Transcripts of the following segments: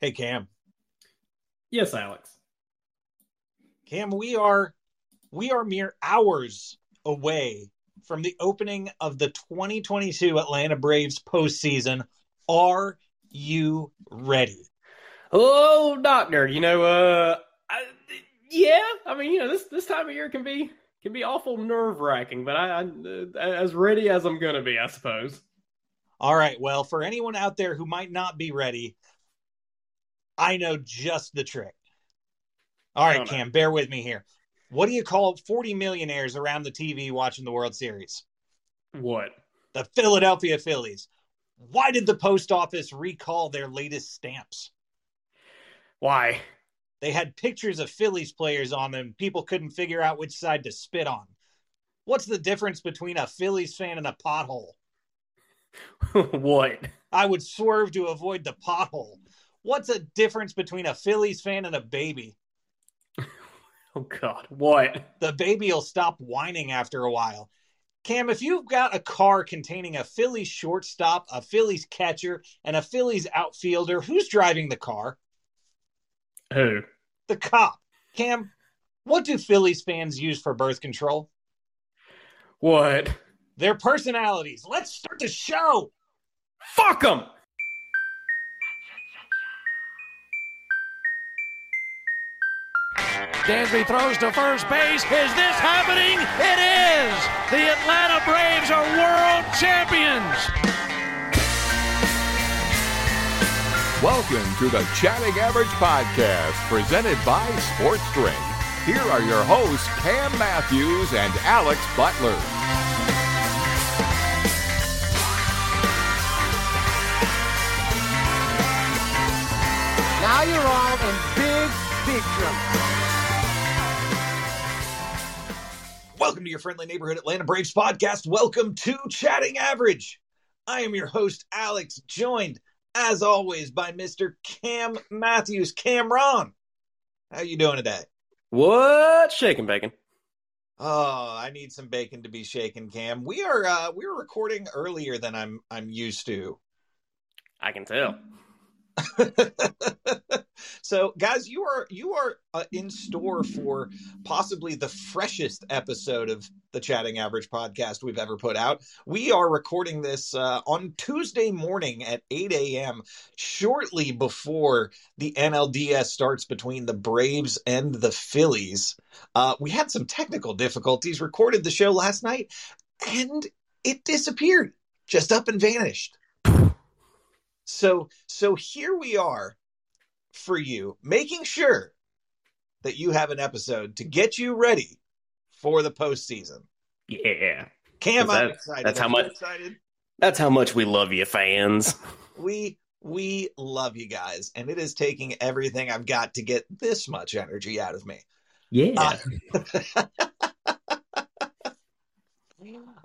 Hey, Cam. Yes, Alex. Cam, we are we are mere hours away from the opening of the 2022 Atlanta Braves postseason. Are you ready? Oh, doctor, you know, uh, I, yeah. I mean, you know, this this time of year can be can be awful nerve wracking, but I, I uh, as ready as I'm gonna be, I suppose. All right. Well, for anyone out there who might not be ready, I know just the trick. All right, Cam, bear with me here. What do you call 40 millionaires around the TV watching the World Series? What? The Philadelphia Phillies. Why did the post office recall their latest stamps? Why? They had pictures of Phillies players on them. People couldn't figure out which side to spit on. What's the difference between a Phillies fan and a pothole? what? I would swerve to avoid the pothole. What's the difference between a Phillies fan and a baby? Oh God, what? The baby will stop whining after a while. Cam, if you've got a car containing a Phillies shortstop, a Phillies catcher, and a Phillies outfielder, who's driving the car? Who? The cop. Cam, what do Phillies fans use for birth control? What? Their personalities. Let's start the show. Fuck them. Dansby throws to first base. Is this happening? It is! The Atlanta Braves are world champions! Welcome to the Chatting Average Podcast, presented by Sports Drink. Here are your hosts, Cam Matthews and Alex Butler. Now you're all in big, big trouble. Welcome to your friendly neighborhood Atlanta Braves podcast. Welcome to Chatting Average. I am your host, Alex, joined as always by Mr. Cam Matthews. Cameron, how you doing today? What? Shaking bacon. Oh, I need some bacon to be shaken, Cam. We are uh we are recording earlier than I'm I'm used to. I can tell. so guys you are you are uh, in store for possibly the freshest episode of the chatting average podcast we've ever put out. We are recording this uh, on tuesday morning at 8 a.m shortly before the nlds starts between the braves and the phillies. Uh, we had some technical difficulties recorded the show last night and it disappeared just up and vanished so so here we are for you, making sure that you have an episode to get you ready for the postseason. Yeah. Cam, that, I'm excited. That's how much excited. That's how much we love you fans. We we love you guys, and it is taking everything I've got to get this much energy out of me. Yeah. Uh,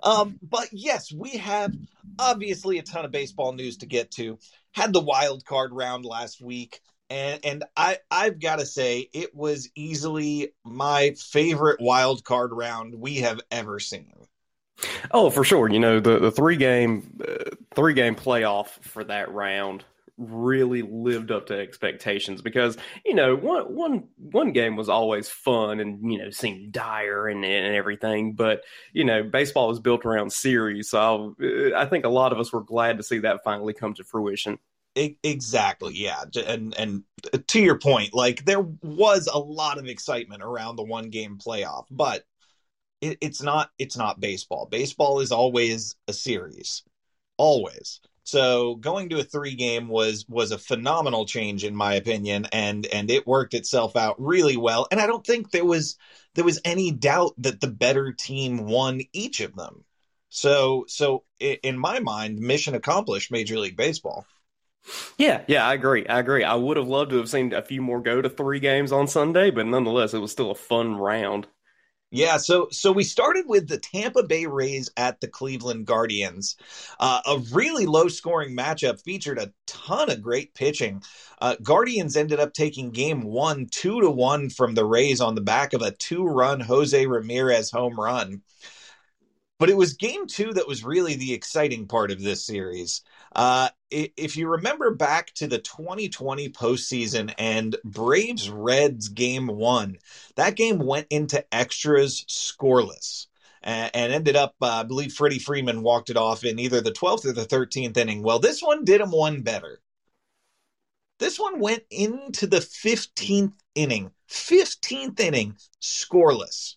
um, but yes, we have obviously a ton of baseball news to get to. Had the wild card round last week, and and I I've got to say it was easily my favorite wild card round we have ever seen. Oh, for sure. You know the the three game uh, three game playoff for that round really lived up to expectations because you know one one one game was always fun and you know seemed dire and, and everything but you know baseball was built around series so I, uh, I think a lot of us were glad to see that finally come to fruition. Exactly yeah and and uh, to your point like there was a lot of excitement around the one game playoff but it, it's not it's not baseball. Baseball is always a series always so going to a three game was was a phenomenal change in my opinion, and and it worked itself out really well. And I don't think there was there was any doubt that the better team won each of them. So so in my mind, mission accomplished. Major League Baseball. Yeah, yeah, I agree. I agree. I would have loved to have seen a few more go to three games on Sunday, but nonetheless, it was still a fun round. Yeah, so so we started with the Tampa Bay Rays at the Cleveland Guardians. Uh, a really low scoring matchup featured a ton of great pitching. Uh, Guardians ended up taking game one, two to one from the Rays on the back of a two run Jose Ramirez home run. But it was game two that was really the exciting part of this series. Uh, if you remember back to the 2020 postseason and Braves Reds game one, that game went into extras scoreless and, ended up, uh, I believe Freddie Freeman walked it off in either the 12th or the 13th inning. Well, this one did him one better. This one went into the 15th inning, 15th inning, scoreless.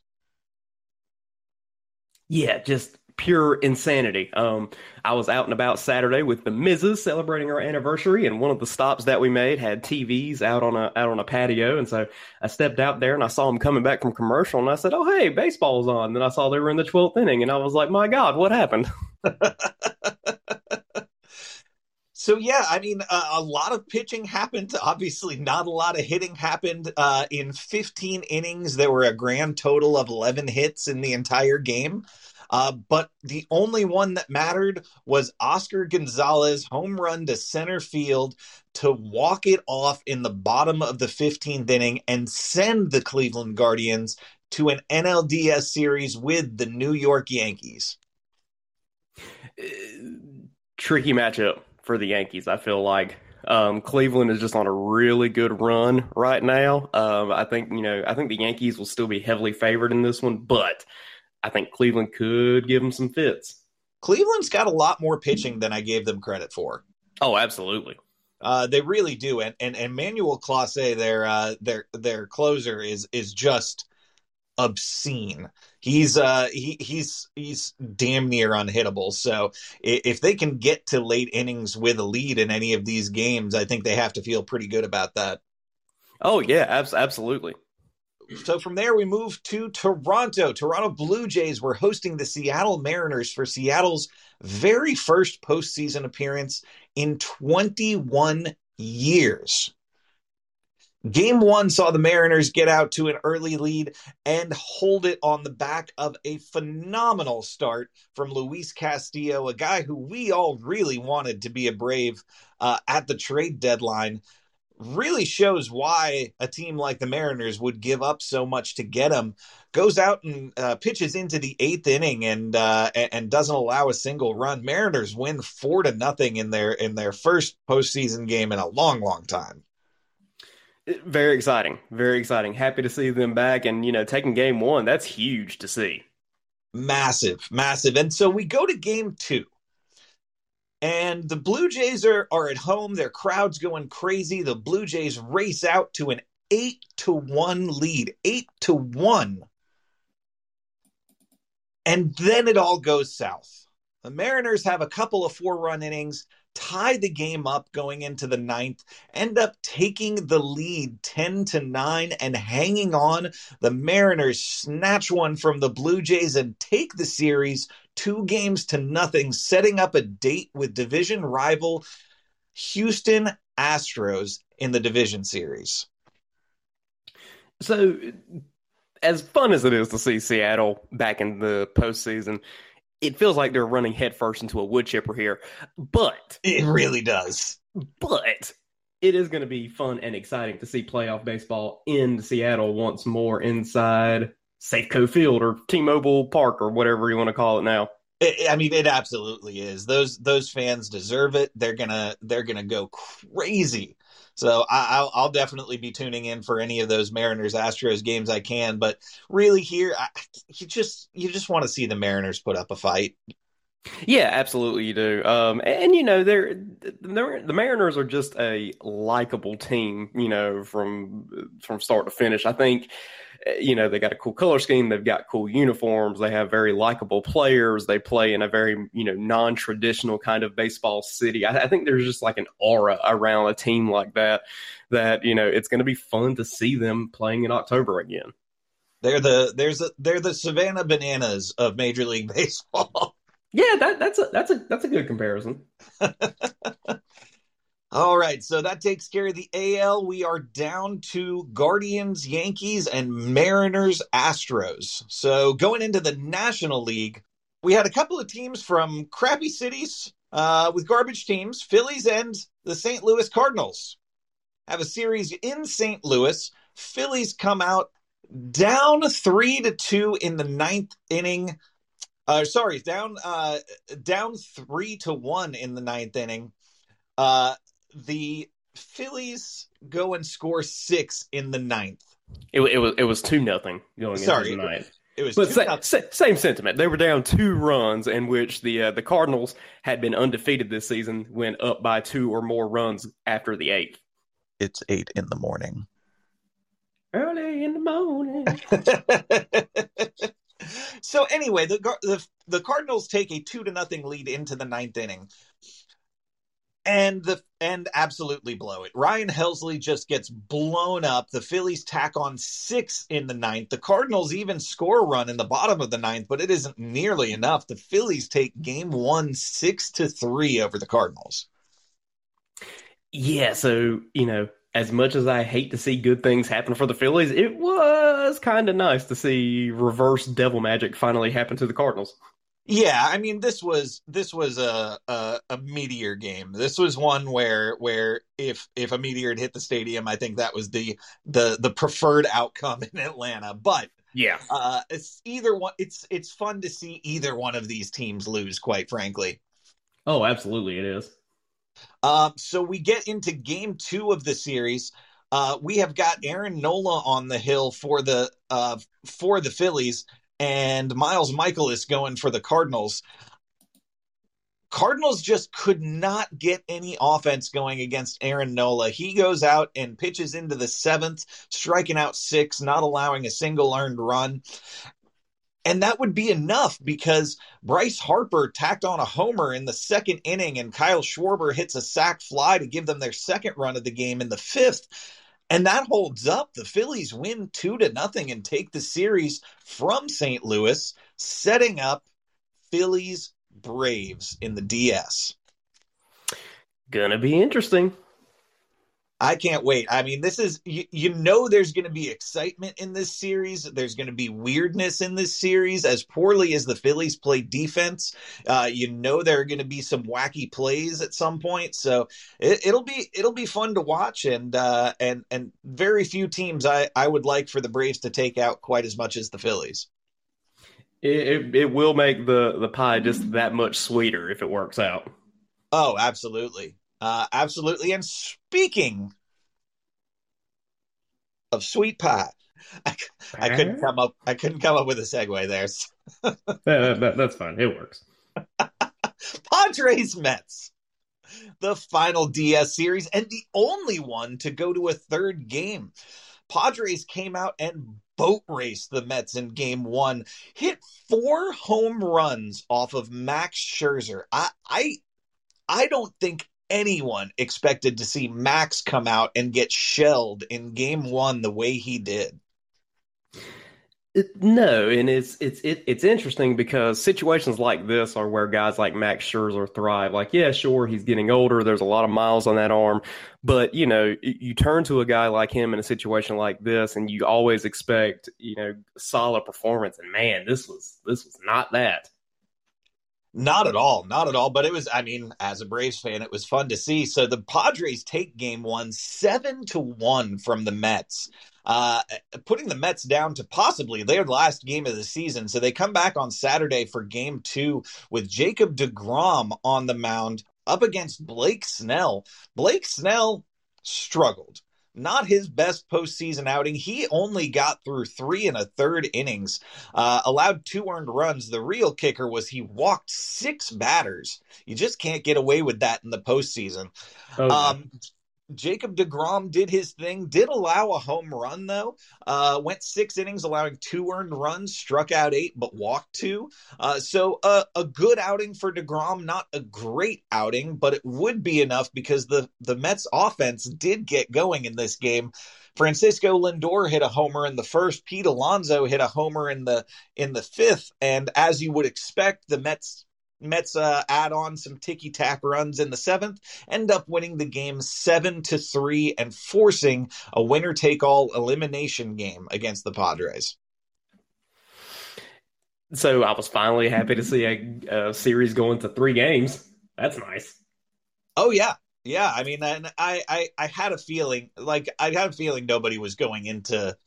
Yeah, just pure insanity. Um, I was out and about Saturday with the Mrs. celebrating our anniversary, and one of the stops that we made had TVs out on a out on a patio, and so I stepped out there and I saw them coming back from commercial, and I said, "Oh, hey, baseball's on." Then I saw they were in the twelfth inning, and I was like, "My God, what happened?" So yeah, I mean, uh, a lot of pitching happened. Obviously, not a lot of hitting happened. Uh, in 15 innings, there were a grand total of 11 hits in the entire game. Uh, but the only one that mattered was Oscar Gonzalez home run to center field to walk it off in the bottom of the 15th inning and send the Cleveland Guardians to an NLDS series with the New York Yankees. Tricky matchup for the Yankees, I feel like. Um, Cleveland is just on a really good run right now. Um, I think you know, I think the Yankees will still be heavily favored in this one, but I think Cleveland could give them some fits. Cleveland's got a lot more pitching than I gave them credit for. Oh, absolutely. Uh, they really do, and and Emmanuel Clase, their uh, their their closer, is is just obscene. He's uh he he's he's damn near unhittable. So if they can get to late innings with a lead in any of these games, I think they have to feel pretty good about that. Oh yeah, absolutely so from there we move to Toronto. Toronto Blue Jays were hosting the Seattle Mariners for Seattle's very first postseason appearance in 21 years. Game one saw the Mariners get out to an early lead and hold it on the back of a phenomenal start from Luis Castillo, a guy who we all really wanted to be a Brave uh, at the trade deadline really shows why a team like the Mariners would give up so much to get him. Goes out and uh, pitches into the eighth inning and uh, and doesn't allow a single run. Mariners win four to nothing in their in their first postseason game in a long, long time. Very exciting, very exciting. Happy to see them back, and you know, taking game one that's huge to see. Massive, massive, and so we go to game two. And the Blue Jays are, are at home. Their crowd's going crazy. The Blue Jays race out to an eight to one lead. Eight to one. And then it all goes south. The Mariners have a couple of four run innings, tie the game up going into the ninth, end up taking the lead 10 to 9 and hanging on. The Mariners snatch one from the Blue Jays and take the series two games to nothing, setting up a date with division rival Houston Astros in the division series. So, as fun as it is to see Seattle back in the postseason, it feels like they're running headfirst into a wood chipper here. But it really does. But it is going to be fun and exciting to see playoff baseball in Seattle once more inside Safeco Field or T-Mobile Park or whatever you want to call it now. I mean, it absolutely is. Those those fans deserve it. They're gonna they're gonna go crazy. So I, will I'll definitely be tuning in for any of those Mariners Astros games I can. But really, here I, you just you just want to see the Mariners put up a fight. Yeah, absolutely, you do. Um, and, and, you know, they're, they're the Mariners are just a likable team. You know, from from start to finish. I think you know they got a cool color scheme they've got cool uniforms they have very likable players they play in a very you know non-traditional kind of baseball city I, I think there's just like an aura around a team like that that you know it's going to be fun to see them playing in october again they're the there's a, they're the savannah bananas of major league baseball yeah that, that's a that's a that's a good comparison All right, so that takes care of the AL. We are down to Guardians, Yankees, and Mariners, Astros. So going into the National League, we had a couple of teams from crappy cities uh, with garbage teams. Phillies and the St. Louis Cardinals have a series in St. Louis. Phillies come out down three to two in the ninth inning. Uh, sorry, down uh, down three to one in the ninth inning Uh, the Phillies go and score six in the ninth. It, it was it was two nothing going Sorry. into the ninth. It was But two sa- nothing. sa- same sentiment. They were down two runs, in which the uh, the Cardinals had been undefeated this season, went up by two or more runs after the eighth. It's eight in the morning. Early in the morning. so anyway, the, the the Cardinals take a two to nothing lead into the ninth inning, and the and absolutely blow it. Ryan Helsley just gets blown up. The Phillies tack on six in the ninth. The Cardinals even score a run in the bottom of the ninth, but it isn't nearly enough. The Phillies take game one six to three over the Cardinals. Yeah, so you know, as much as I hate to see good things happen for the Phillies, it was kind of nice to see reverse devil magic finally happen to the Cardinals. Yeah, I mean this was this was a, a a meteor game. This was one where where if if a meteor had hit the stadium, I think that was the the the preferred outcome in Atlanta. But Yeah, uh, it's either one. It's it's fun to see either one of these teams lose. Quite frankly. oh, absolutely, it is. Um, so we get into game two of the series. Uh, we have got Aaron Nola on the hill for the uh, for the Phillies, and Miles Mikolas is going for the Cardinals. Cardinals just could not get any offense going against Aaron Nola. He goes out and pitches into the seventh, striking out six, not allowing a single earned run. And that would be enough because Bryce Harper tacked on a homer in the second inning, and Kyle Schwarber hits a sac fly to give them their second run of the game in the fifth. And that holds up. The Phillies win two to nothing and take the series from St. Louis, setting up Phillies Braves in the DS. Gonna be interesting. I can't wait. I mean, this is you, you know there's going to be excitement in this series. There's going to be weirdness in this series. As poorly as the Phillies play defense, uh, you know there are going to be some wacky plays at some point. So it, it'll be it'll be fun to watch, and uh, and and very few teams I I would like for the Braves to take out quite as much as the Phillies. It, it it will make the the pie just that much sweeter if it works out. Oh, absolutely. Uh, absolutely. And speaking of sweet pie, I, I couldn't come up. I couldn't come up with a segue there. That- that- that's fine. It works. Padres Mets, the final DS series, and the only one to go to a third game. Padres came out and boat raced the Mets in game one, hit four home runs off of Max Scherzer. I, I, I don't think anyone expected to see Max come out and get shelled in game one the way he did. No, and it's it's it, it's interesting because situations like this are where guys like Max Scherzer thrive. Like, yeah, sure, he's getting older. There's a lot of miles on that arm, but you know, you, turn to a guy like him in a situation like this, and you always expect you know solid performance. And man, this was this was not that. Not at all, not at all. But it was, I mean, as a Braves fan, it was fun to see. So the Padres take game one, seven to one from the Mets, uh, putting the Mets down to possibly their last game of the season. So they come back on Saturday for game two with Jacob DeGrom on the mound up against Blake Snell. Blake Snell struggled. Not his best postseason outing. He only got through three and a third innings, uh, allowed two earned runs. The real kicker was he walked six batters. You just can't get away with that in the postseason. Oh, Um, Jacob DeGrom did his thing, did allow a home run, though. Uh, went six innings, allowing two earned runs, struck out eight, but walked two. Uh, so uh, a good outing for DeGrom, not a great outing, but it would be enough because the, the Mets offense did get going in this game. Francisco Lindor hit a homer in the first. Pete Alonso hit a homer in the in the fifth, and as you would expect, the Mets Mets uh, add on some ticky tack runs in the seventh, end up winning the game seven to three and forcing a winner take all elimination game against the Padres. so I was finally happy to see a, a series going to three games. That's nice. Oh yeah, yeah. I mean, and I, I, I had a feeling, like I had a feeling nobody was going into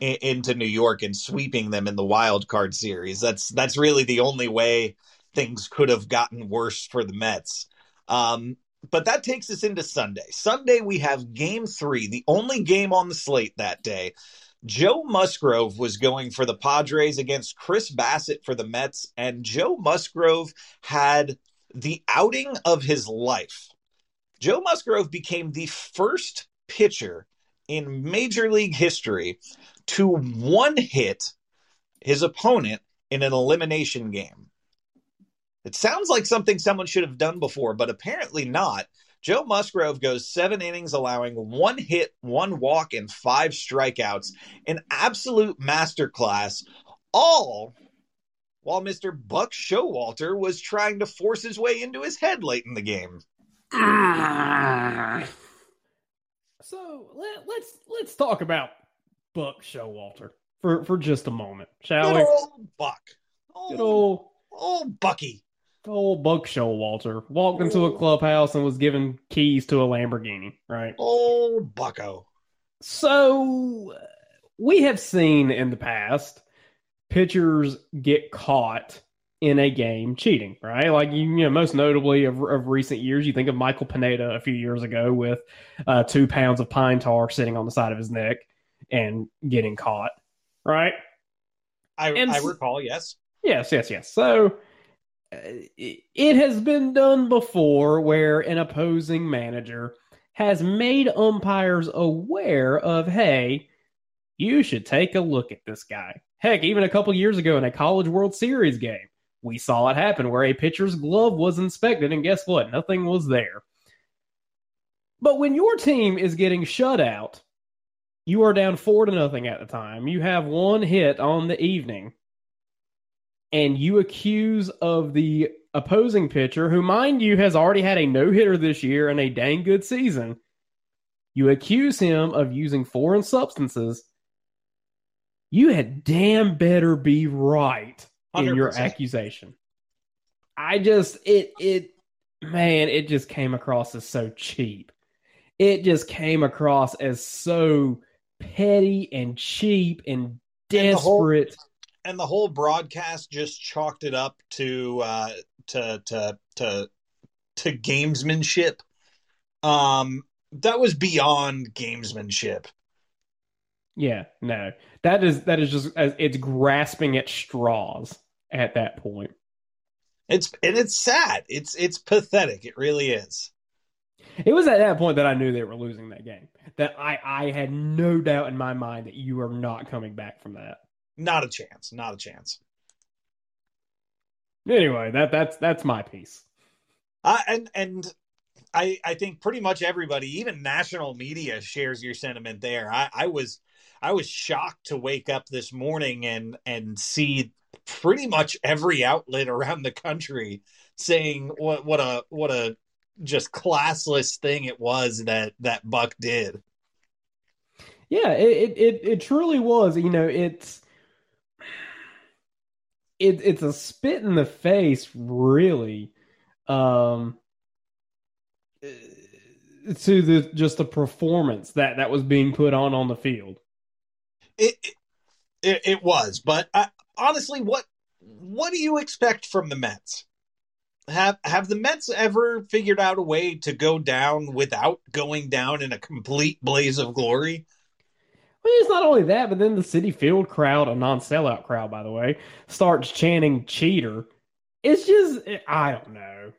into New York and sweeping them in the wild card series. That's that's really the only way things could have gotten worse for the Mets. Um, but that takes us into Sunday. Sunday, we have game three, the only game on the slate that day. Joe Musgrove was going for the Padres against Chris Bassitt for the Mets, and Joe Musgrove had the outing of his life. Joe Musgrove became the first pitcher in Major League history to one hit his opponent in an elimination game. It sounds like something someone should have done before, but apparently not. Joe Musgrove goes seven innings, allowing one hit, one walk, and five strikeouts. An absolute masterclass, all while Mr. Buck Showalter was trying to force his way into his head late in the game. Ah. So let, let's let's talk about Buck Showalter for for just a moment, shall Good we? old Buck. Good Old, old old Bucky. Old Buck Showalter walked into a clubhouse and was given keys to a Lamborghini, right? Old Bucko. So we have seen in the past pitchers get caught in a game cheating, right? Like you, you know, most notably of, of recent years, you think of Michael Pineda a few years ago with uh, two pounds of pine tar sitting on the side of his neck and getting caught, right? I, And I recall, yes. Yes, yes, yes. So it it has been done before where an opposing manager has made umpires aware of, hey, you should take a look at this guy. Heck, even a couple years ago in a College World Series game, we saw it happen where a pitcher's glove was inspected, and guess what? Nothing was there. But when your team is getting shut out, you are down four to nothing at the time. You have one hit on the evening and you accuse of the opposing pitcher, who, mind you, has already had a no hitter this year and a dang good season, you accuse him of using foreign substances, you had damn better be right in your 100%. accusation. I just, it, it, man, it just came across as so cheap. It just came across as so petty and cheap and And the whole- desperate. and the whole broadcast just chalked it up to uh to to to to gamesmanship um that was beyond gamesmanship Yeah, no, that is that is just it's grasping at straws at that point. it's and it's sad it's it's pathetic it really is It was at that point that I knew they were losing that game. That I I had no doubt in my mind that you are not coming back from that. Not a chance not a chance Anyway, that that's that's my piece. uh, and and I I think pretty much everybody, even national media, shares your sentiment there. I, I was I was shocked to wake up this morning and and see pretty much every outlet around the country saying what what a what a just classless thing it was that that Buck did. Yeah, it, it it it truly was. You know, it's it it's a spit in the face, really, um, to the just the performance that that was being put on on the field. It it, it was, but uh, honestly, what what do you expect from the Mets? Have have the Mets ever figured out a way to go down without going down in a complete blaze of glory? Well, it's not only that, but then the Citi Field crowd, a non-sellout crowd, by the way, starts chanting "cheater." It's just, I don't know.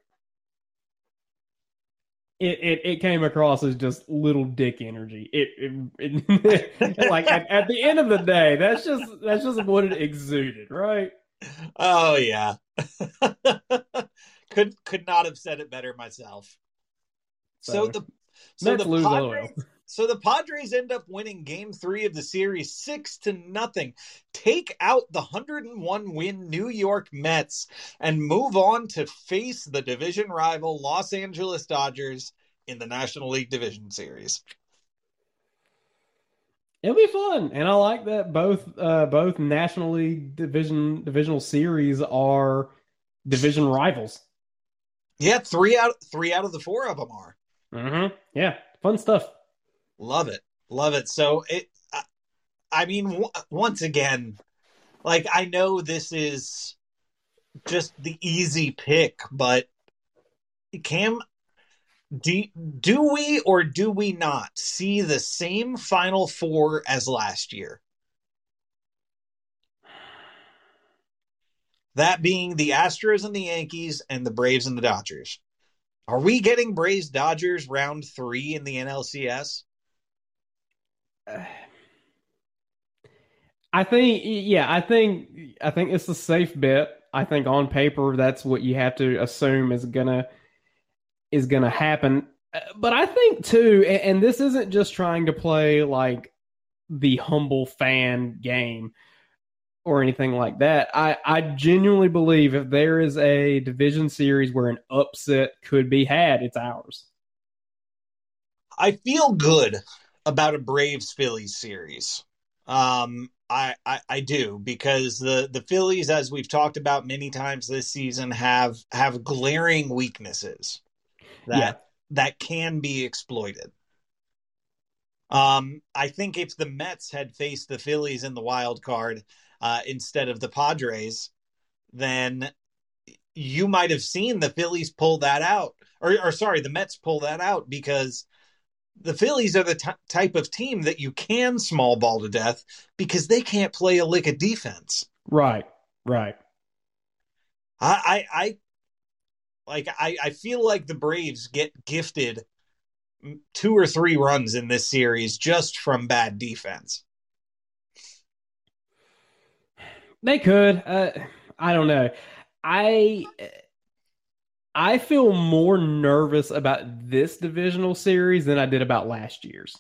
It it, it came across as just little dick energy. It, it, it like at, at the end of the day, that's just that's just what it exuded, right? Oh yeah. could could not have said it better myself. So, So, the so the Padres. So the Padres end up winning game 3 of the series 6 to nothing. Take out the 101 win New York Mets and move on to face the division rival Los Angeles Dodgers in the National League Division Series. It'll be fun, and I like that both uh, both National League division divisional series are division rivals. Yeah, 3 out 3 out of the 4 of them are. Mm-hmm. Yeah, fun stuff. Love it. Love it. So it I, I mean w- once again like I know this is just the easy pick but Cam Do, do we or do we not see the same Final Four as last year? That being the Astros and the Yankees and the Braves and the Dodgers. Are we getting Braves Dodgers round three in the NLCS? I think, yeah, I think, I think it's a safe bet. I think on paper that's what you have to assume is gonna is gonna happen. Uh, but I think too, and, and this isn't just trying to play like the humble fan game or anything like that. I, I genuinely believe if there is a division series where an upset could be had, it's ours. I feel good about a Braves Phillies series. Um, I, I, I do because the the Phillies, as we've talked about many times this season, have have glaring weaknesses that yeah. that can be exploited. Um, I think if the Mets had faced the Phillies in the wild card, uh, instead of the Padres, then you might have seen the Phillies pull that out, or, or sorry, the Mets pull that out because the Phillies are the t- type of team that you can small ball to death because they can't play a lick of defense. Right, right. I, I, I like, I, I feel like the Braves get gifted two or three runs in this series just from bad defense. They could. Uh, I don't know. I I feel more nervous about this divisional series than I did about last year's.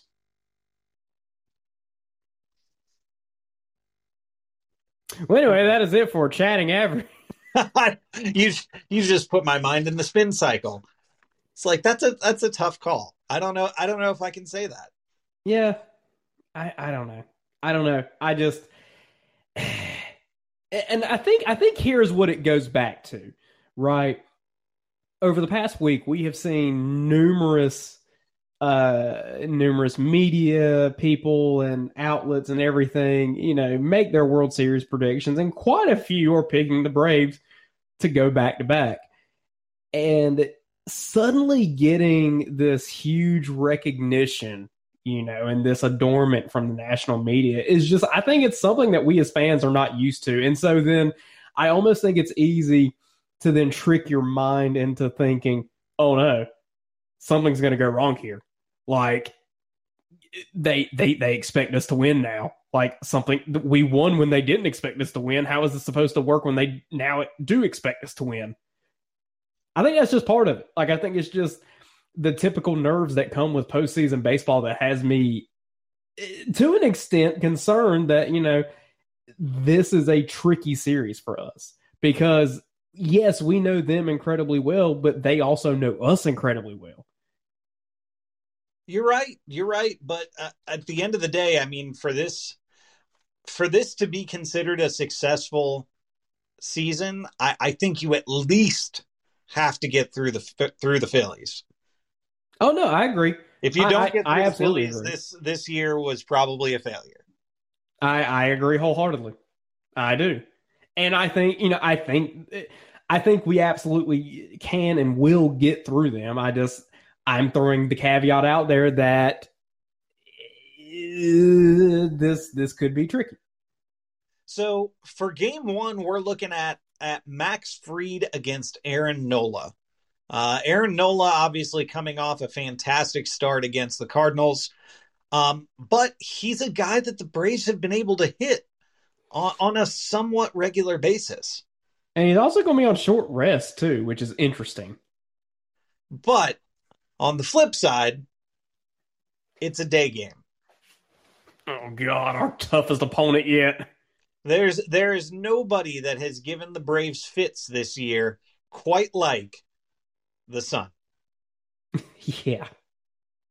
Well, anyway, that is it for chatting average. you you just put my mind in the spin cycle. It's like that's a that's a tough call. I don't know. I don't know if I can say that. Yeah, I I don't know. I don't know. I just and I think I think here's what it goes back to, right? Over the past week, we have seen numerous uh numerous media people and outlets and everything, you know, make their World Series predictions and quite a few are picking the Braves to go back to back. And suddenly getting this huge recognition you know, and this adornment from the national media is just, I think it's something that we as fans are not used to. And so then I almost think it's easy to then trick your mind into thinking, oh no, something's going to go wrong here. Like they, they, they expect us to win now. Like something we won when they didn't expect us to win. How is this supposed to work when they now do expect us to win? I think that's just part of it. Like I think it's just the typical nerves that come with postseason baseball that has me eh, to an extent concerned that you know this is a tricky series for us because yes we know them incredibly well but they also know us incredibly well you're right you're right but uh, at the end of the day i mean for this for this to be considered a successful season i, I think you at least have to get through the through the phillies Oh no, I agree. If you don't I, get I, I absolutely Phillies, this this year was probably a failure. I I agree wholeheartedly. I do, and I think you know I think I think we absolutely can and will get through them. I just I'm throwing the caveat out there that uh, this this could be tricky. So for game one, we're looking at at Max Fried against Aaron Nola. Uh, Aaron Nola, obviously coming off a fantastic start against the Cardinals, um, but he's a guy that the Braves have been able to hit on, on a somewhat regular basis. And he's also going to be on short rest too, which is interesting. But on the flip side, it's a day game. Oh God, our toughest opponent yet. There's there is nobody that has given the Braves fits this year quite like the sun. yeah.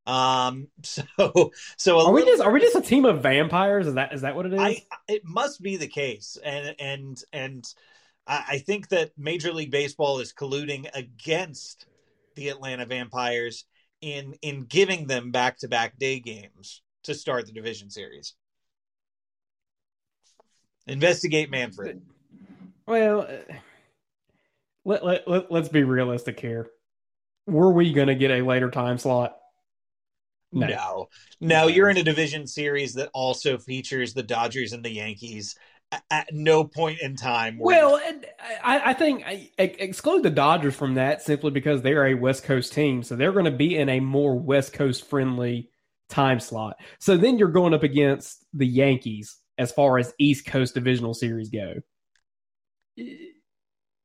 Um. So so are we just are we just a team of vampires? Is that is that what it is? I, it must be the case, and and and I, I think that Major League Baseball is colluding against the Atlanta Vampires in in giving them back to back day games to start the division series. Investigate Manfred. Well, uh, let, let, let, let's be realistic here were we going to get a later time slot? No. no. no, you're in a division series that also features the Dodgers and the Yankees at no point in time. Well, I, I, think I exclude the Dodgers from that simply because they're a West Coast team, so they're going to be in a more West Coast friendly time slot. So then you're going up against the Yankees as far as East Coast divisional series go.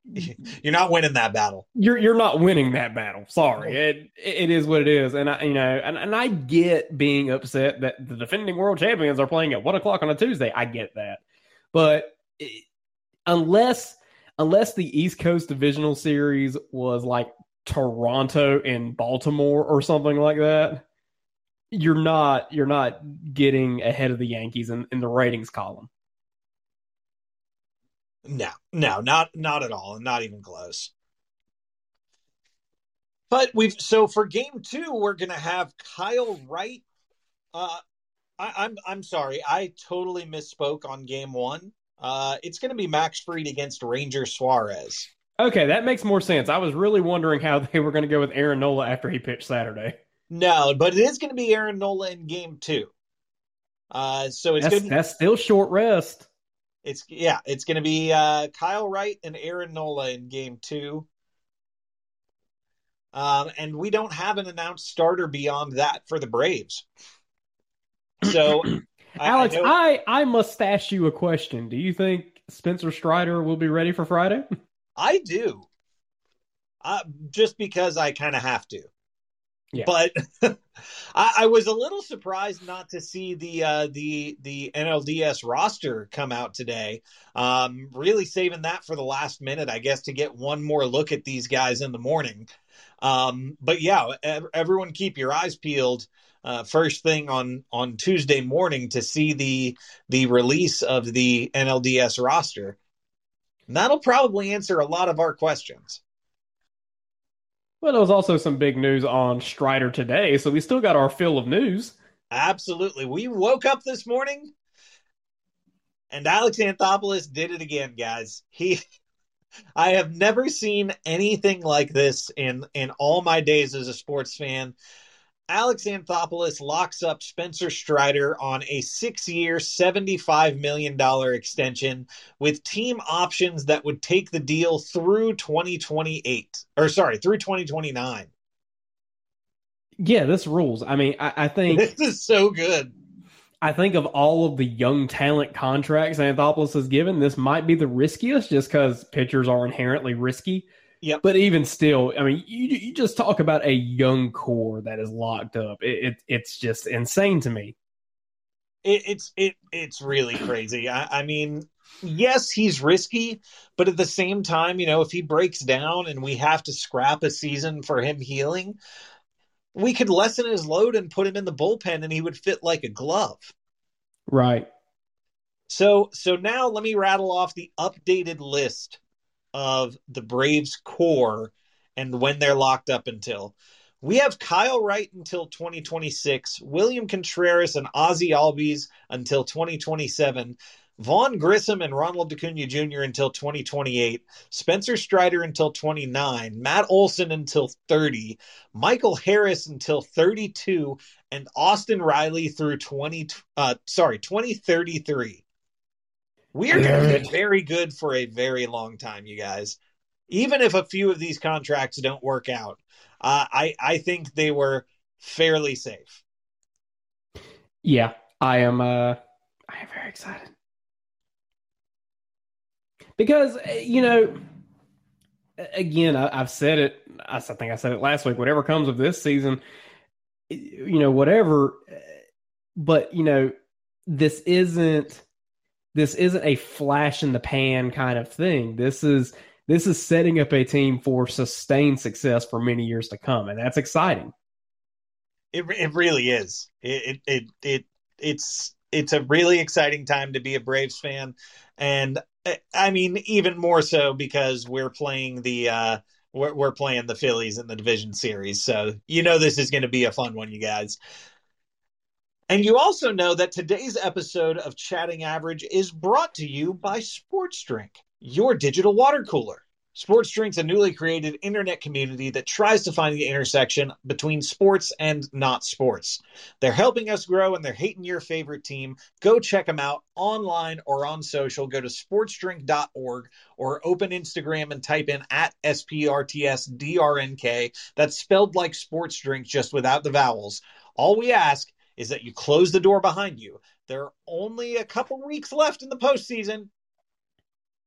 You're not winning that battle. You're you're not winning that battle. Sorry, it it is what it is, and I you know, and, and I get being upset that the defending world champions are playing at one o'clock on a Tuesday. I get that, but it, unless unless the East Coast divisional series was like Toronto and Baltimore or something like that, you're not you're not getting ahead of the Yankees in, in the ratings column. No, no, not not at all, not even close. But we've so for game two, we're gonna have Kyle Wright. Uh, I, I'm I'm sorry, I totally misspoke on game one. Uh, it's gonna be Max Fried against Ranger Suarez. Okay, that makes more sense. I was really wondering how they were going to go with Aaron Nola after he pitched Saturday. No, but it is going to be Aaron Nola in game two. Uh, so it's that's, be, that's still short rest. It's yeah, it's going to be uh, Kyle Wright and Aaron Nola in game two. Um, and we don't have an announced starter beyond that for the Braves. So, Alex, I, I, I must ask you a question. Do you think Spencer Strider will be ready for Friday? I do. Uh, just because I kind of have to. Yeah. But I, I, was a little surprised not to see the uh, the the NLDS roster come out today. Um, really saving that for the last minute, I guess, to get one more look at these guys in the morning. Um, but yeah, everyone keep your eyes peeled. Uh, first thing on on Tuesday morning to see the the release of the NLDS roster. And that'll probably answer a lot of our questions. Well, there was also some big news on Strider today, so we still got our fill of news. Absolutely. We woke up this morning and Alex Anthopoulos did it again, guys. He I have never seen anything like this in in all my days as a sports fan. Alex Anthopoulos locks up Spencer Strider on a six year, $75 million extension with team options that would take the deal through 2028. Or, sorry, through 2029. Yeah, this rules. I mean, I, I think. this is so good. I think of all of the young talent contracts Anthopoulos has given, this might be the riskiest just because pitchers are inherently risky. Yep. But even still, I mean, you you just talk about a young core that is locked up. It, it it's just insane to me. It, it's it it's really crazy. I, I mean, yes, he's risky, but at the same time, you know, if he breaks down and we have to scrap a season for him healing, we could lessen his load and put him in the bullpen, and he would fit like a glove. Right. So so now let me rattle off the updated list of the Braves core and when they're locked up until. We have Kyle Wright until 2026, William Contreras and Ozzy Albies until 2027, Vaughn Grissom and Ronald Acuna Jr. until 2028, Spencer Strider until 29, Matt Olson until 30, Michael Harris until 32, and Austin Riley through 20 uh sorry, 2033. We are going to be very good for a very long time, you guys. Even if a few of these contracts don't work out, uh, I I think they were fairly safe. Yeah, I am. Uh, I am very excited because uh, you know, again, I, have said it. I think I said it last week. Whatever comes of this season, you know, whatever. Uh, but you know, this isn't this isn't a flash in the pan kind of thing. This is this is setting up a team for sustained success for many years to come, and that's exciting. It it really is. It it it, it it's it's a really exciting time to be a Braves fan, and I mean even more so because we're playing the uh, we're, we're playing the Phillies in the division series, so you know this is going to be a fun one, you guys. And you also know that today's episode of Chatting Average is brought to you by Sports Drink, your digital water cooler. Sports Drink's a newly created internet community that tries to find the intersection between sports and not sports. They're helping us grow and they're hating your favorite team. Go check them out online or on social. Go to sportsdrink.org or open Instagram and type in at SPRTSDRNK. That's spelled like sports drink, just without the vowels. All we ask is that you close the door behind you. There are only a couple weeks left in the postseason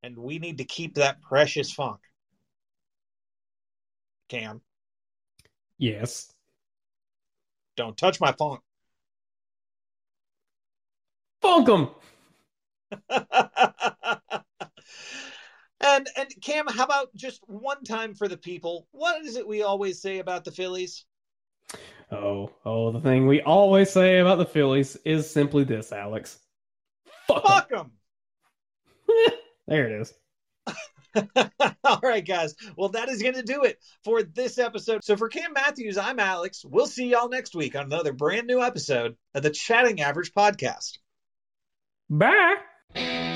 and we need to keep that precious funk. Cam, Yes. don't touch my funk. Funk Funk 'em. and and Cam, how about just one time for the people? What is it we always say about the Phillies? Oh, oh, the thing we always say about the Phillies is simply this, Alex. Fuck them. there it is. All right, guys. Well, that is going to do it for this episode. So, for Cam Matthews, I'm Alex. We'll see y'all next week on another brand new episode of the Chatting Average podcast. Bye.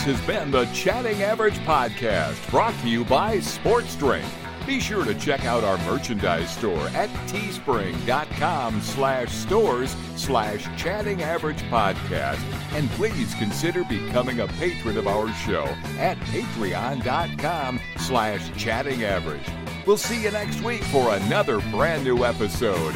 This has been the Chatting Average Podcast, brought to you by Sports Drink. Be sure to check out our merchandise store at teespring.com slash stores slash chatting average podcast. And please consider becoming a patron of our show at patreon.com slash chatting average. We'll see you next week for another brand new episode